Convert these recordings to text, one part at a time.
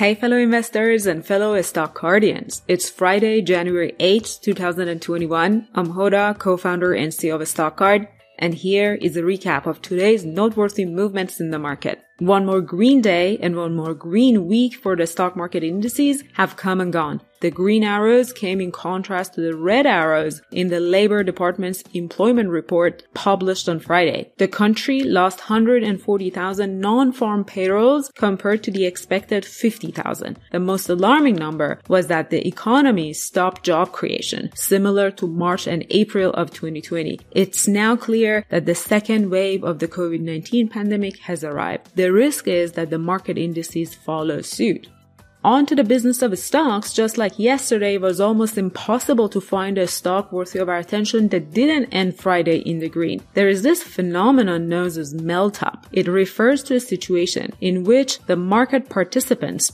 Hey, fellow investors and fellow stock guardians. It's Friday, January 8th, 2021. I'm Hoda, co-founder and CEO of StockCard, and here is a recap of today's noteworthy movements in the market. One more green day and one more green week for the stock market indices have come and gone. The green arrows came in contrast to the red arrows in the Labor Department's employment report published on Friday. The country lost 140,000 non-farm payrolls compared to the expected 50,000. The most alarming number was that the economy stopped job creation, similar to March and April of 2020. It's now clear that the second wave of the COVID-19 pandemic has arrived. The risk is that the market indices follow suit. On to the business of stocks, just like yesterday it was almost impossible to find a stock worthy of our attention that didn't end Friday in the green. There is this phenomenon known as melt up. It refers to a situation in which the market participants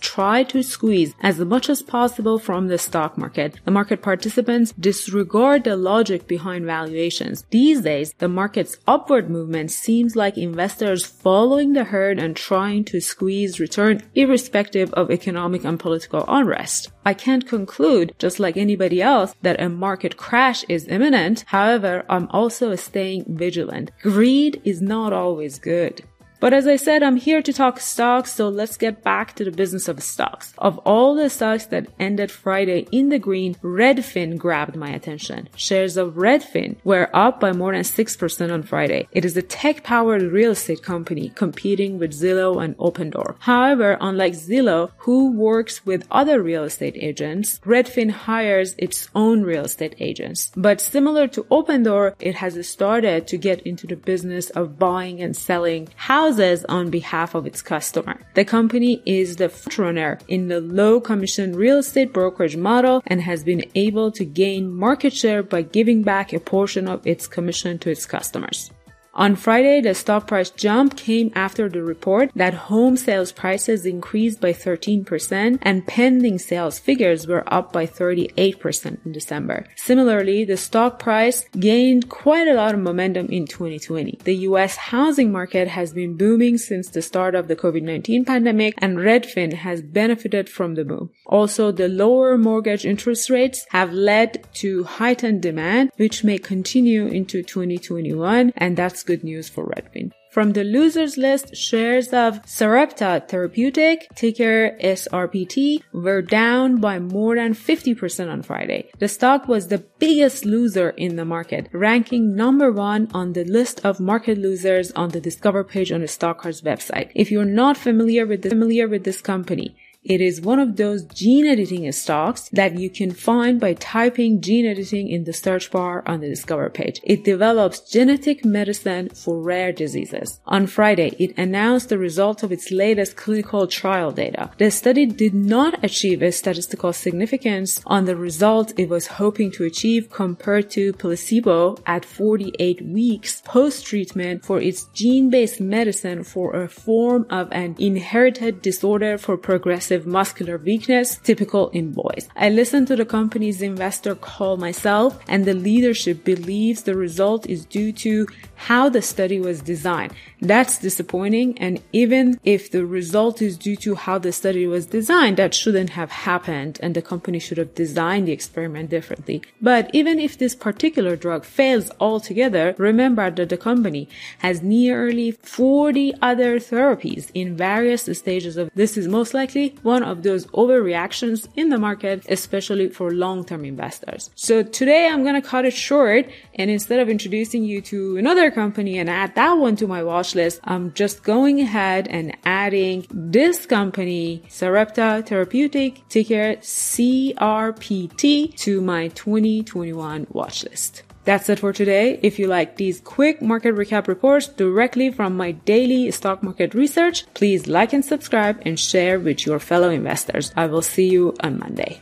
try to squeeze as much as possible from the stock market. The market participants disregard the logic behind valuations. These days, the market's upward movement seems like investors following the herd and trying to squeeze return irrespective of economic and political unrest. I can't conclude, just like anybody else, that a market crash is imminent. However, I'm also staying vigilant. Greed is not always good. But as I said, I'm here to talk stocks, so let's get back to the business of stocks. Of all the stocks that ended Friday in the green, Redfin grabbed my attention. Shares of Redfin were up by more than 6% on Friday. It is a tech-powered real estate company competing with Zillow and Opendoor. However, unlike Zillow, who works with other real estate agents, Redfin hires its own real estate agents. But similar to Opendoor, it has started to get into the business of buying and selling houses houses on behalf of its customer. The company is the frontrunner in the low commission real estate brokerage model and has been able to gain market share by giving back a portion of its commission to its customers. On Friday, the stock price jump came after the report that home sales prices increased by 13% and pending sales figures were up by 38% in December. Similarly, the stock price gained quite a lot of momentum in 2020. The US housing market has been booming since the start of the COVID-19 pandemic and Redfin has benefited from the boom. Also, the lower mortgage interest rates have led to heightened demand, which may continue into 2021 and that's good news for Redfin. From the losers list, shares of Sarepta Therapeutic, ticker SRPT, were down by more than 50% on Friday. The stock was the biggest loser in the market, ranking number one on the list of market losers on the Discover page on the StockCard's website. If you're not familiar with, familiar with this company, it is one of those gene editing stocks that you can find by typing gene editing in the search bar on the Discover page. It develops genetic medicine for rare diseases. On Friday, it announced the result of its latest clinical trial data. The study did not achieve a statistical significance on the result it was hoping to achieve compared to placebo at 48 weeks post-treatment for its gene-based medicine for a form of an inherited disorder for progressive progressive muscular weakness typical in boys. I listened to the company's investor call myself and the leadership believes the result is due to how the study was designed. That's disappointing. And even if the result is due to how the study was designed, that shouldn't have happened and the company should have designed the experiment differently. But even if this particular drug fails altogether, remember that the company has nearly 40 other therapies in various stages of this is most likely one of those overreactions in the market, especially for long-term investors. So today I'm going to cut it short and instead of introducing you to another company and add that one to my watch list, I'm just going ahead and adding this company, Sarepta Therapeutic, ticker SRPT, to my 2021 watch list. That's it for today. If you like these quick market recap reports directly from my daily stock market research, please like and subscribe and share with your fellow investors. I will see you on Monday.